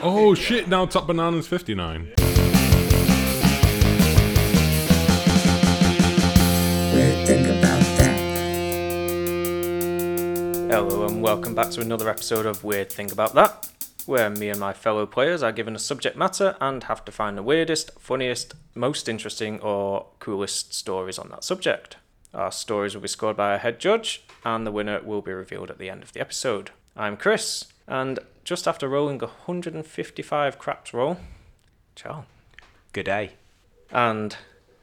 Oh shit! Now Top Banana's fifty nine. Weird thing about that. Hello and welcome back to another episode of Weird Thing About That, where me and my fellow players are given a subject matter and have to find the weirdest, funniest, most interesting, or coolest stories on that subject. Our stories will be scored by a head judge, and the winner will be revealed at the end of the episode. I'm Chris, and just after rolling 155 craps roll, ciao, Good day. and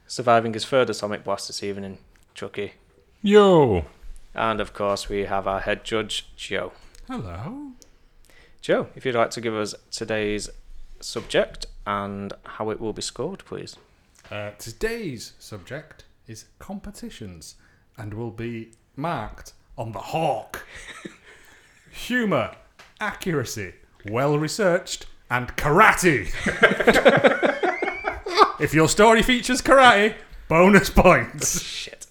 surviving his third atomic blast this evening, Chucky. Yo. And of course, we have our head judge, Joe. Hello. Joe, if you'd like to give us today's subject and how it will be scored, please. Uh, today's subject is competitions and will be marked on the hawk. Humour, accuracy, well researched, and karate. if your story features karate, bonus points. Shit.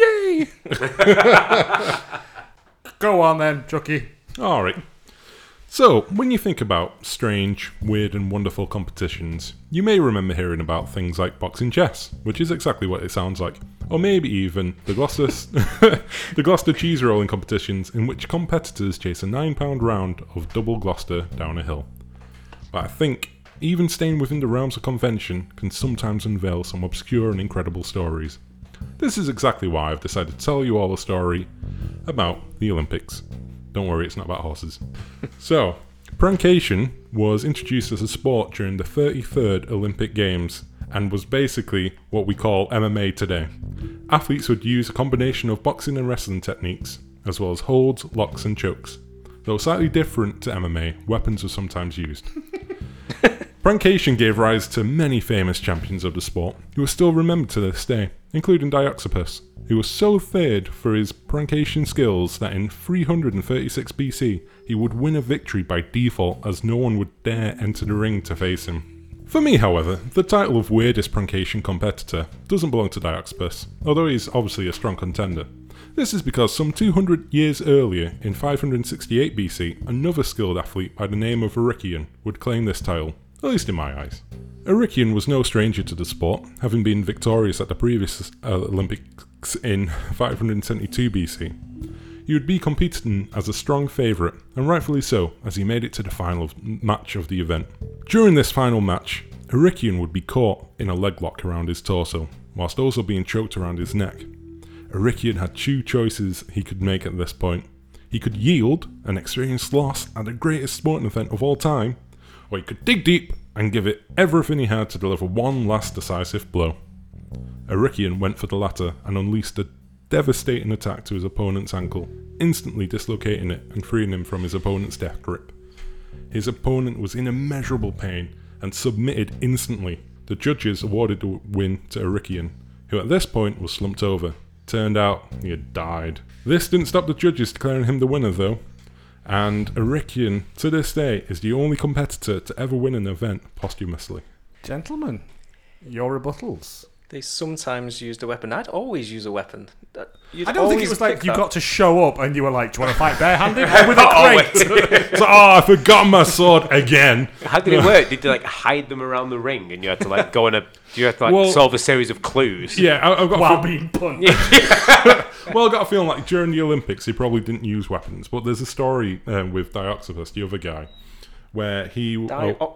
Yay! Go on then, Chucky. All right. So, when you think about strange, weird, and wonderful competitions, you may remember hearing about things like boxing chess, which is exactly what it sounds like, or maybe even the Gloucester, the Gloucester cheese rolling competitions, in which competitors chase a nine-pound round of double Gloucester down a hill. But I think even staying within the realms of convention can sometimes unveil some obscure and incredible stories. This is exactly why I've decided to tell you all a story about the Olympics. Don't worry, it's not about horses. so, pankration was introduced as a sport during the 33rd Olympic Games and was basically what we call MMA today. Athletes would use a combination of boxing and wrestling techniques, as well as holds, locks, and chokes. Though slightly different to MMA, weapons were sometimes used. Pankration gave rise to many famous champions of the sport who are still remembered to this day, including Dioxippus, who was so feared for his pankration skills that in 336 BC he would win a victory by default as no one would dare enter the ring to face him. For me, however, the title of weirdest pankration competitor doesn't belong to Dioxippus, although he's obviously a strong contender. This is because some 200 years earlier, in 568 BC, another skilled athlete by the name of Erycion would claim this title, at least in my eyes. Erycion was no stranger to the sport, having been victorious at the previous uh, Olympics in 572 BC. He would be competing as a strong favourite, and rightfully so, as he made it to the final match of the event. During this final match, Erycion would be caught in a leg lock around his torso, whilst also being choked around his neck. Erycion had two choices he could make at this point. He could yield and experience loss at the greatest sporting event of all time, or he could dig deep and give it everything he had to deliver one last decisive blow. Erycion went for the latter and unleashed a devastating attack to his opponent's ankle, instantly dislocating it and freeing him from his opponent's death grip. His opponent was in immeasurable pain and submitted instantly. The judges awarded the win to Erycion, who at this point was slumped over. Turned out he had died. This didn't stop the judges declaring him the winner, though, and Erycion, to this day, is the only competitor to ever win an event posthumously. Gentlemen, your rebuttals. They sometimes used a weapon. I'd always use a weapon. You'd I don't think it always was like pick you that. got to show up and you were like, "Do you want to fight barehanded or with a crate?" So, oh, I forgot my sword again. How did it work? Did you like hide them around the ring, and you had to like go on a? Do you have to like Well- solve a series of clues? Yeah, I, I've got. While a feel- being punched. well, I got a feeling like during the Olympics he probably didn't use weapons, but there's a story um, with Dioxippus, the other guy, where he Die oh,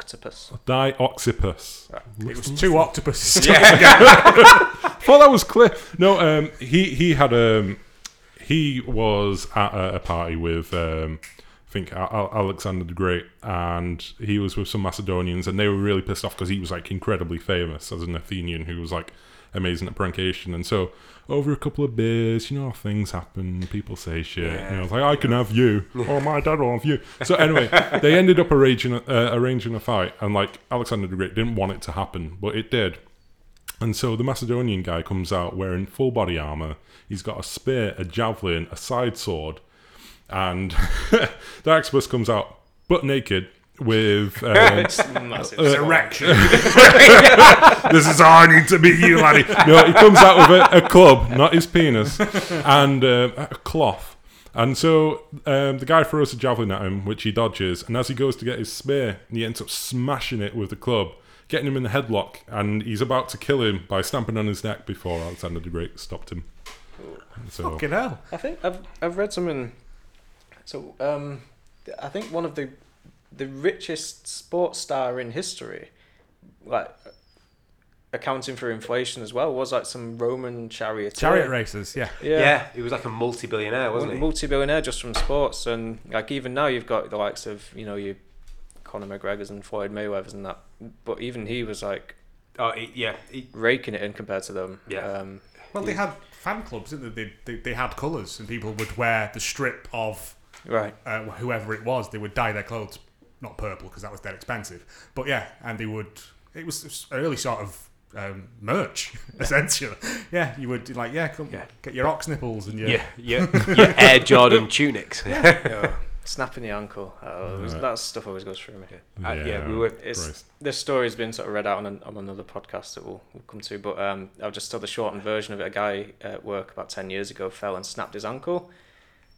Dioxippus. It was two octopuses. Thought that was clear. No, um, he he had um, he was at a, a party with um, I think Al- Al- Alexander the Great, and he was with some Macedonians, and they were really pissed off because he was like incredibly famous as an Athenian who was like amazing at pankration, and so over a couple of beers, you know, things happen, people say shit. You know, it's like I can have you, or my dad will have you. So anyway, they ended up arranging a, uh, arranging a fight, and like Alexander the Great didn't want it to happen, but it did. And so the Macedonian guy comes out wearing full body armor. He's got a spear, a javelin, a side sword, and the Exodus comes out butt naked with. Um, Massive. Erection. this is how I need to be you, laddie. No, he comes out with a, a club, not his penis, and uh, a cloth. And so um, the guy throws a javelin at him, which he dodges, and as he goes to get his spear, he ends up smashing it with the club, getting him in the headlock, and he's about to kill him by stamping on his neck before Alexander the Great stopped him. So Fucking hell. I think I've I've read something. So um, I think one of the the richest sports star in history, like accounting for inflation as well, was like some Roman charioteer. Chariot races, yeah. Yeah. Yeah, he was like a multi-billionaire, wasn't he? Multi-billionaire just from sports, and like even now you've got the likes of you know your Conor McGregor's and Floyd Mayweather's and that, but even he was like Oh, he, yeah. He, raking it in compared to them. Yeah. Um, Well, they had fan clubs, didn't they? They, they, they had colours, and people would wear the strip of right. uh, whoever it was. They would dye their clothes not purple because that was dead expensive. But yeah, and they would. It was this early sort of um, merch, essentially. Yeah, you would like yeah, come Yeah. get your ox nipples and your yeah, yeah, your Air Jordan tunics. Yeah. Snapping the ankle. Oh, it was- that stuff always goes through me. Uh, yeah, we were. It's this story's been sort of read out on, an, on another podcast that we'll, we'll come to, but um, I'll just tell the shortened version of it. A guy at work about ten years ago fell and snapped his ankle,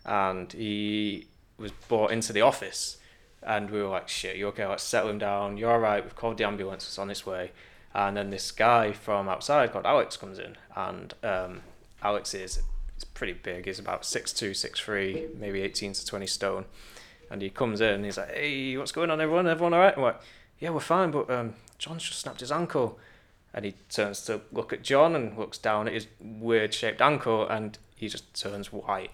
and he was brought into the office, and we were like, "Shit, you okay? Let's settle him down. You're all right. We've called the ambulance. It's on its way." And then this guy from outside called Alex comes in, and um, Alex is is pretty big. He's about 6'2", 6'3", maybe eighteen to twenty stone. And he comes in and he's like, Hey, what's going on, everyone? Everyone all right? I'm like, Yeah, we're fine, but um, John's just snapped his ankle. And he turns to look at John and looks down at his weird shaped ankle and he just turns white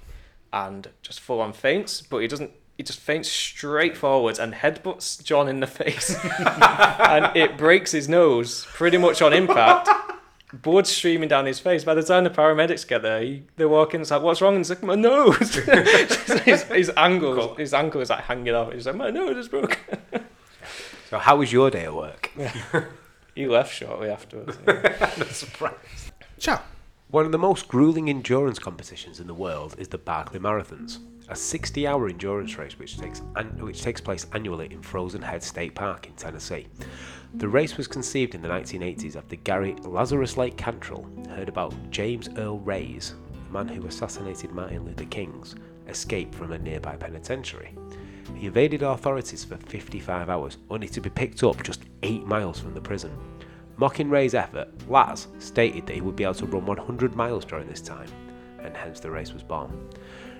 and just full on faints, but he doesn't. He just faints straight forwards and headbutts John in the face, and it breaks his nose pretty much on impact. Blood streaming down his face. By the time the paramedics get there, he, they walk in. It's like, "What's wrong?" And he's like, "My nose." his, his ankle, his ankle is like hanging off. He's like, "My nose is broken." So, how was your day at work? he left shortly afterwards. No surprise. Ciao. One of the most grueling endurance competitions in the world is the Barkley Marathons, a 60-hour endurance race which takes an- which takes place annually in Frozen Head State Park in Tennessee. The race was conceived in the 1980s after Gary Lazarus Lake Cantrell heard about James Earl Ray's, the man who assassinated Martin Luther King's escape from a nearby penitentiary. He evaded authorities for 55 hours, only to be picked up just 8 miles from the prison. Mocking Ray's effort, Laz stated that he would be able to run 100 miles during this time, and hence the race was born.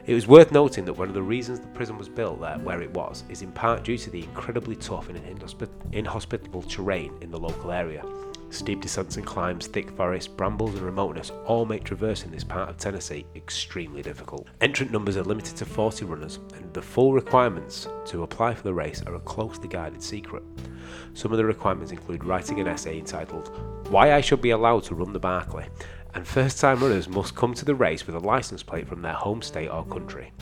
It was worth noting that one of the reasons the prison was built there where it was is in part due to the incredibly tough and inhospi- inhospitable terrain in the local area. Steep descents and climbs, thick forests, brambles, and remoteness all make traversing this part of Tennessee extremely difficult. Entrant numbers are limited to 40 runners, and the full requirements to apply for the race are a closely guarded secret. Some of the requirements include writing an essay entitled Why I Should Be Allowed to Run the Barkley, and first time runners must come to the race with a license plate from their home state or country.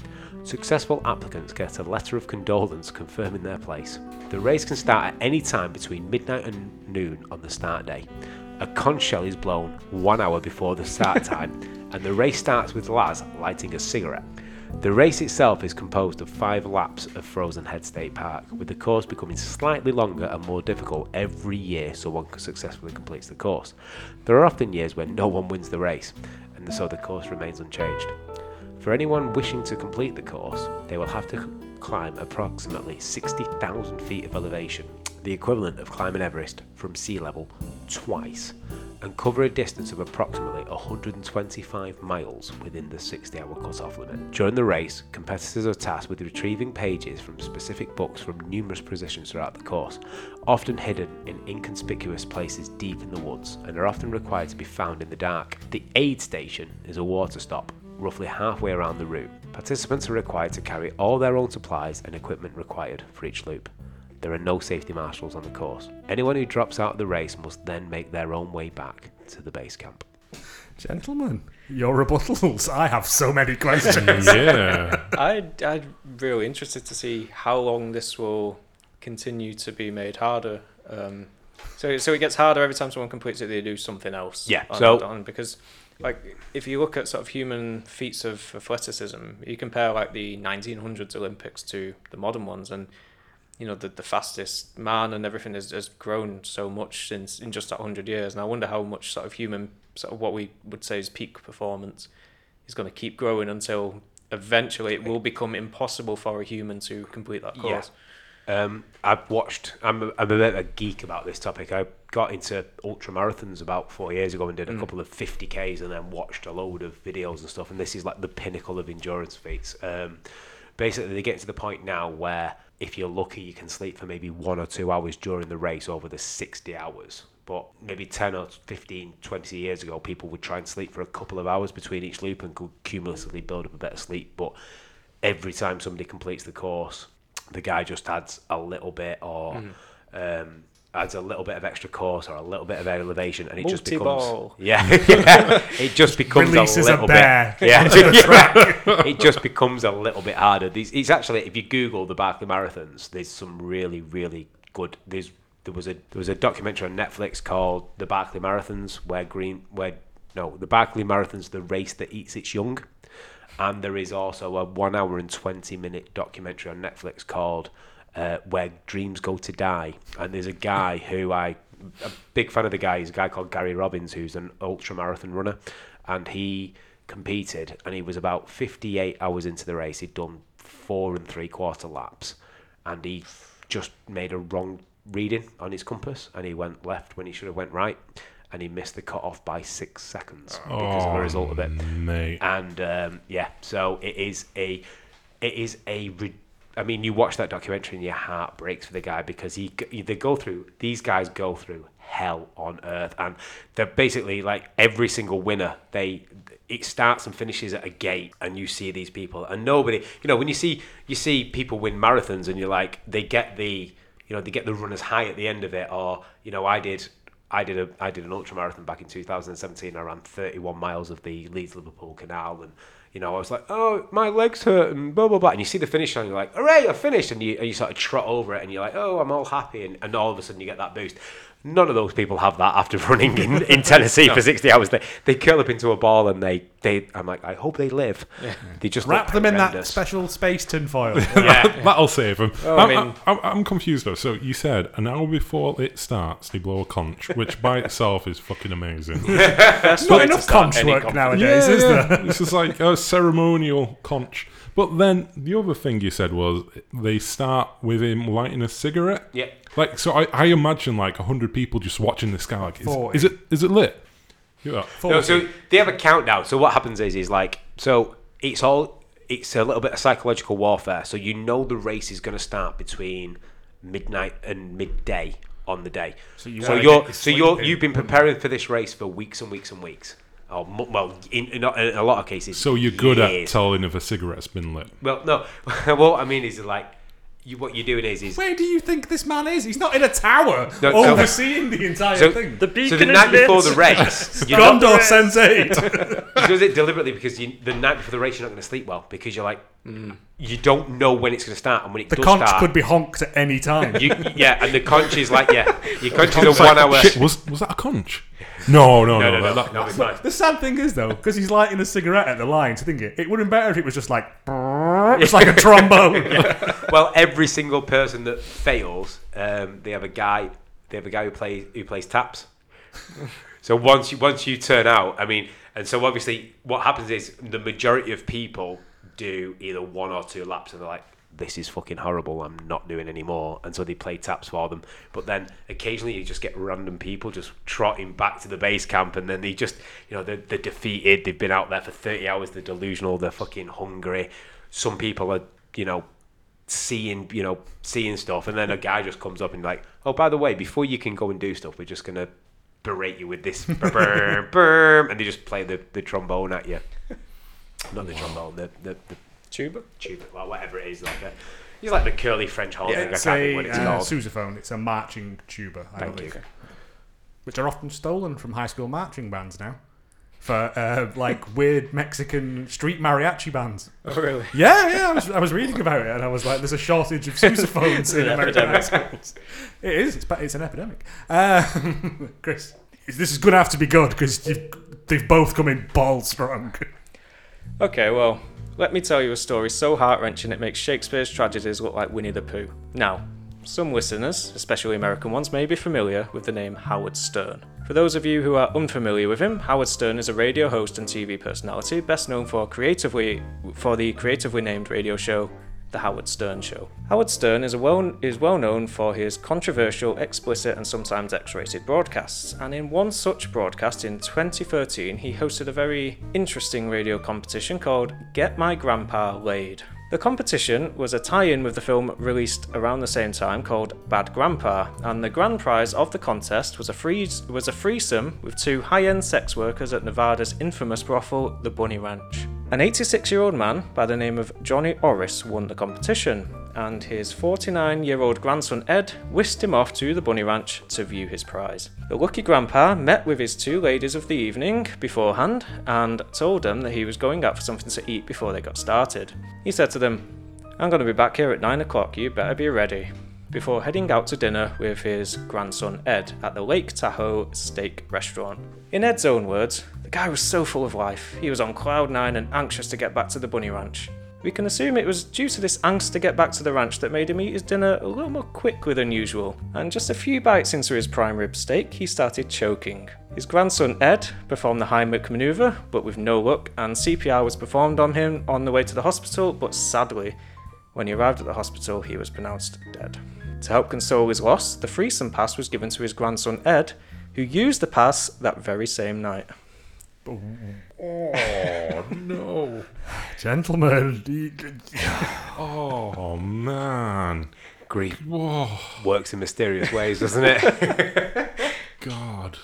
Successful applicants get a letter of condolence confirming their place. The race can start at any time between midnight and noon on the start day. A conch shell is blown one hour before the start time, and the race starts with Laz lighting a cigarette. The race itself is composed of five laps of Frozen Head State Park, with the course becoming slightly longer and more difficult every year so one successfully completes the course. There are often years when no one wins the race, and so the course remains unchanged. For anyone wishing to complete the course, they will have to climb approximately 60,000 feet of elevation, the equivalent of climbing Everest from sea level twice, and cover a distance of approximately 125 miles within the 60 hour cut-off limit. During the race, competitors are tasked with retrieving pages from specific books from numerous positions throughout the course, often hidden in inconspicuous places deep in the woods, and are often required to be found in the dark. The aid station is a water stop roughly halfway around the route. Participants are required to carry all their own supplies and equipment required for each loop. There are no safety marshals on the course. Anyone who drops out of the race must then make their own way back to the base camp. Gentlemen, your rebuttals. I have so many questions. yeah. I'd, I'd really interested to see how long this will continue to be made harder. Um, so, so it gets harder every time someone completes it. They do something else. Yeah, on- so- on, because, like, if you look at sort of human feats of athleticism, you compare like the 1900s Olympics to the modern ones, and you know the the fastest man and everything has, has grown so much since in just that hundred years. And I wonder how much sort of human sort of what we would say is peak performance is going to keep growing until eventually it will become impossible for a human to complete that course. Um, I've watched. I'm a, I'm a bit of a geek about this topic. I got into ultra marathons about four years ago and did a couple of 50ks and then watched a load of videos and stuff. And this is like the pinnacle of endurance feats. Um, basically, they get to the point now where if you're lucky, you can sleep for maybe one or two hours during the race over the 60 hours. But maybe 10 or 15, 20 years ago, people would try and sleep for a couple of hours between each loop and could cumulatively build up a better sleep. But every time somebody completes the course, the guy just adds a little bit or um, adds a little bit of extra course or a little bit of elevation, and it just becomes Multi-ball. yeah, yeah. it just becomes Releases a a little bear bit yeah, yeah. it just becomes a little bit harder. These, it's actually if you Google the Barkley Marathons, there's some really really good. There's there was a there was a documentary on Netflix called The Barkley Marathons where Green where no the Barkley Marathons the race that eats its young and there is also a one hour and 20 minute documentary on Netflix called uh, Where Dreams Go to Die. And there's a guy who I, a big fan of the guy, he's a guy called Gary Robbins, who's an ultra marathon runner. And he competed and he was about 58 hours into the race. He'd done four and three quarter laps and he just made a wrong reading on his compass and he went left when he should have went right and he missed the cutoff by six seconds because of the result of it Mate. and um, yeah, so it is a, it is a. Re- I mean, you watch that documentary and your heart breaks for the guy because he they go through these guys go through hell on earth, and they're basically like every single winner. They it starts and finishes at a gate, and you see these people, and nobody, you know, when you see you see people win marathons, and you're like, they get the, you know, they get the runners high at the end of it, or you know, I did. I did a I did an ultra marathon back in 2017. I ran 31 miles of the Leeds Liverpool Canal, and you know I was like, oh my legs hurt and blah blah blah. And you see the finish line, you're like, hooray, I finished, and you and you sort of trot over it, and you're like, oh, I'm all happy, and, and all of a sudden you get that boost. None of those people have that after running in, in Tennessee for 60 hours. They they curl up into a ball and they they. I'm like, I hope they live. They just Wrap look them in that special space tinfoil. Yeah. That'll save them. Oh, I I'm, mean- I'm, I'm confused though. So you said an hour before it starts, they blow a conch, which by itself is fucking amazing. Best Not enough conch work com- nowadays, is there? this is like a ceremonial conch. But then the other thing you said was they start with him lighting a cigarette. Yeah. Like so, I, I imagine like hundred people just watching this guy. Like, is, Forty. is it is it lit? Yeah. No, so they have a countdown. So what happens is, is like, so it's all, it's a little bit of psychological warfare. So you know the race is going to start between midnight and midday on the day. So, you so you're so you're, you've been preparing for this race for weeks and weeks and weeks. Or mo- well, in, in, a- in a lot of cases. So you're good at telling if a cigarette's been lit. Well, no. what I mean is like, you, what you're doing is, is Where do you think this man is? He's not in a tower No, so- overseeing the entire so, thing. The beacon so the is night before lit. the race, you're not- Gondor Sense 8. he does it deliberately because you, the night before the race you're not going to sleep well because you're like you don't know when it's going to start and when it the does conch start. could be honked at any time. you, yeah, and the conch is like yeah, your conch is a one hour. Shit, was was that a conch? No, no, no. No, no, no, that- no, it's not. The sad thing is though, because he's lighting a cigarette at the line, so thinking it would have been better if it was just like, just like a trombone. Well, every single person that fails, um, they have a guy. They have a guy who plays who plays taps. So once you once you turn out, I mean, and so obviously what happens is the majority of people do either one or two laps, and they're like, "This is fucking horrible. I'm not doing anymore." And so they play taps for them. But then occasionally you just get random people just trotting back to the base camp, and then they just, you know, they're, they're defeated. They've been out there for thirty hours. They're delusional. They're fucking hungry. Some people are, you know, seeing you know seeing stuff and then a guy just comes up and like oh by the way before you can go and do stuff we're just gonna berate you with this and they just play the, the trombone at you not the trombone the, the, the Tuba. tuba well whatever it is like a it's like the curly French horn I It's can't think a what it's uh, called sousaphone. It's a marching tuba, I Thank believe, you. which are often stolen from high school marching bands now for uh, like weird Mexican street mariachi bands. Oh, really? Yeah, yeah. I was, I was reading about it, and I was like, "There's a shortage of sousaphones in American high schools." It is. It's, it's an epidemic. Uh, Chris, this is going to have to be good because they've both come in ball strong. Okay, well, let me tell you a story so heart wrenching it makes Shakespeare's tragedies look like Winnie the Pooh. Now, some listeners, especially American ones, may be familiar with the name Howard Stern. For those of you who are unfamiliar with him, Howard Stern is a radio host and TV personality, best known for creatively for the creatively named radio show The Howard Stern Show. Howard Stern is, well, is well known for his controversial, explicit, and sometimes X rated broadcasts, and in one such broadcast in 2013, he hosted a very interesting radio competition called Get My Grandpa Laid. The competition was a tie in with the film released around the same time called Bad Grandpa, and the grand prize of the contest was a, free, was a threesome with two high end sex workers at Nevada's infamous brothel, the Bunny Ranch. An 86 year old man by the name of Johnny Orris won the competition, and his 49 year old grandson Ed whisked him off to the Bunny Ranch to view his prize. The lucky grandpa met with his two ladies of the evening beforehand and told them that he was going out for something to eat before they got started. He said to them, I'm going to be back here at 9 o'clock, you better be ready. Before heading out to dinner with his grandson Ed at the Lake Tahoe Steak Restaurant. In Ed's own words, the guy was so full of life. He was on cloud nine and anxious to get back to the Bunny Ranch. We can assume it was due to this angst to get back to the ranch that made him eat his dinner a little more quickly than usual, and just a few bites into his prime rib steak, he started choking. His grandson Ed performed the Heimlich maneuver, but with no luck, and CPR was performed on him on the way to the hospital, but sadly, when he arrived at the hospital, he was pronounced dead. To help console his loss, the threesome pass was given to his grandson Ed, who used the pass that very same night. Oh no! Gentlemen, Oh man! Grief Whoa! works in mysterious ways, doesn't it? God.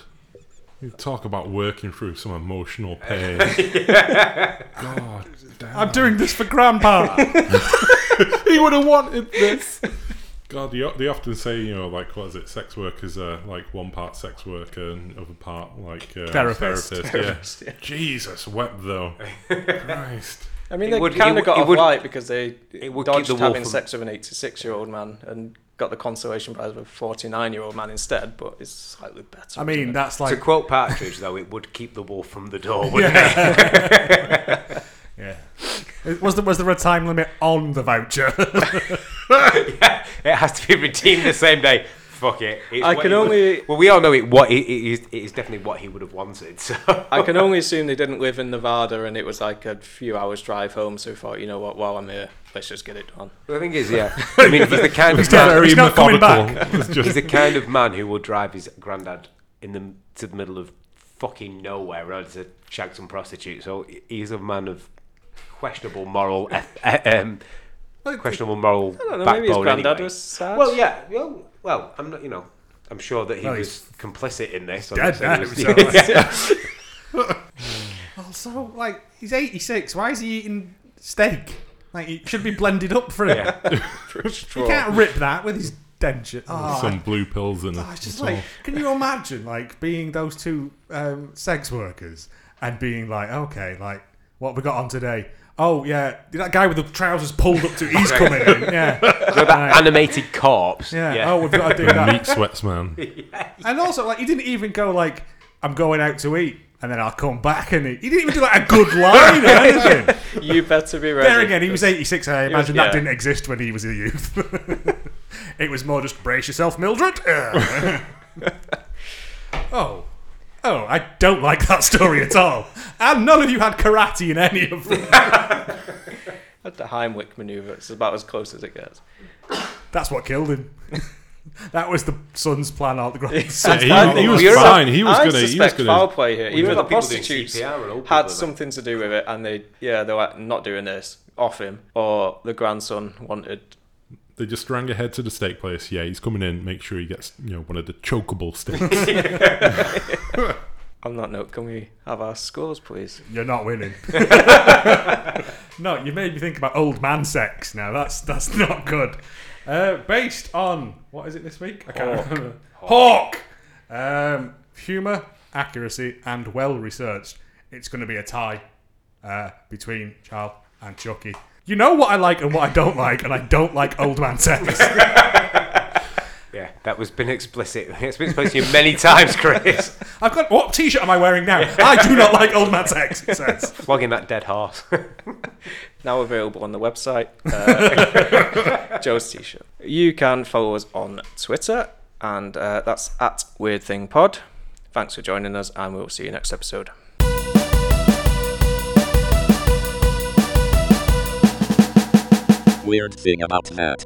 You talk about working through some emotional pain. God damn. I'm doing this for Grandpa. he would have wanted this. God, they, they often say, you know, like, what is it? Sex workers are like one part sex worker and other part like uh, Therapist. therapist. Yeah. Jesus, wept though. Christ. I mean, It they would- kind of got would- it off would- light because they it would dodged the having from- sex with an 86 year old man and got the consolation prize of a 49 year old man instead, but it's slightly better. I mean, isn't it? that's to quote Partridge, though, it would keep the wolf from the door, wouldn't yeah. Was there was there a time limit on the voucher? it? It has to be redeemed the same day. Fuck it. It's I can he would- only- well, we all know it. What it, it, is, it is definitely what he would have wanted. So I can only assume they didn't live in Nevada and it was like a few hours drive home, so they thought, you know what, while I'm here, let's just get it done. the thing is, yeah. I mean, he's the kind of not man. very- not coming methodical. It's just He's the kind of man who will drive his granddad in the to the middle of fucking nowhere in order to shag some prostitute. So he's a man of questionable moral, eth- eh, um, um, questionable moral I don't know, maybe his backbone. granddad anyway. was sad. Well, yeah. Well, well, I'm not. You know, I'm sure that he Well, was complicit in this. I'm dead not now, saying he was- so- Also, like he's 86. Why is he eating steak? Like it should be blended up for him. for a You can't rip that with his denture. Oh, some blue pills in it. Oh, it's just That's like, all. can you imagine like being those two um, sex workers and being like, okay, like what have we got on today? Oh yeah, that guy with the trousers pulled up to he's coming in. Yeah, You know, that animated corpse. yeah. Oh, we've got to do The that. meat sweats, man. And also, like, he didn't even go like, I'm going out to eat. And then I'll come back and eat. He didn't even do like a good line or anything. You better be ready. There again, he was 86. I imagine yeah. that didn't exist when he was a youth. it was more just brace yourself, Mildred. Oh. Oh, I don't like that story at all. And none of you had karate in any of them. Had the Heimlich maneuver. It's about as close as it gets. That's what killed him. that was the son's plan all the Yeah, grandson. he, he was think- fine. He was I gonna. He was suspect gonna. foul play here. Even you the know, people doing prostitutes CPR and old had something to do with it, and they, yeah, they're like, not doing this off him, or the grandson wanted. They just rang ahead to the steak place. Yeah, he's coming in. Make sure he gets you know one of the chokeable steaks. On that note, can we have our scores, please? You're not winning. no, you made me think about old man sex. Now that's that's not good. Uh, based on what is it this week? I can't remember. Hawk. Um, humor, accuracy, and well researched. It's going to be a tie uh, between Charles and Chucky. You know what I like and what I don't like, and I don't like old man sex. Yeah, that was been explicit. It's been explicit to you many times, Chris. I've got what T-shirt am I wearing now? I do not like old man sex. It says. Flogging that dead horse. Now available on the website, uh, Joe's T-shirt. You can follow us on Twitter, and uh, that's at Weird Thing Pod. Thanks for joining us, and we'll see you next episode. Weird thing about that.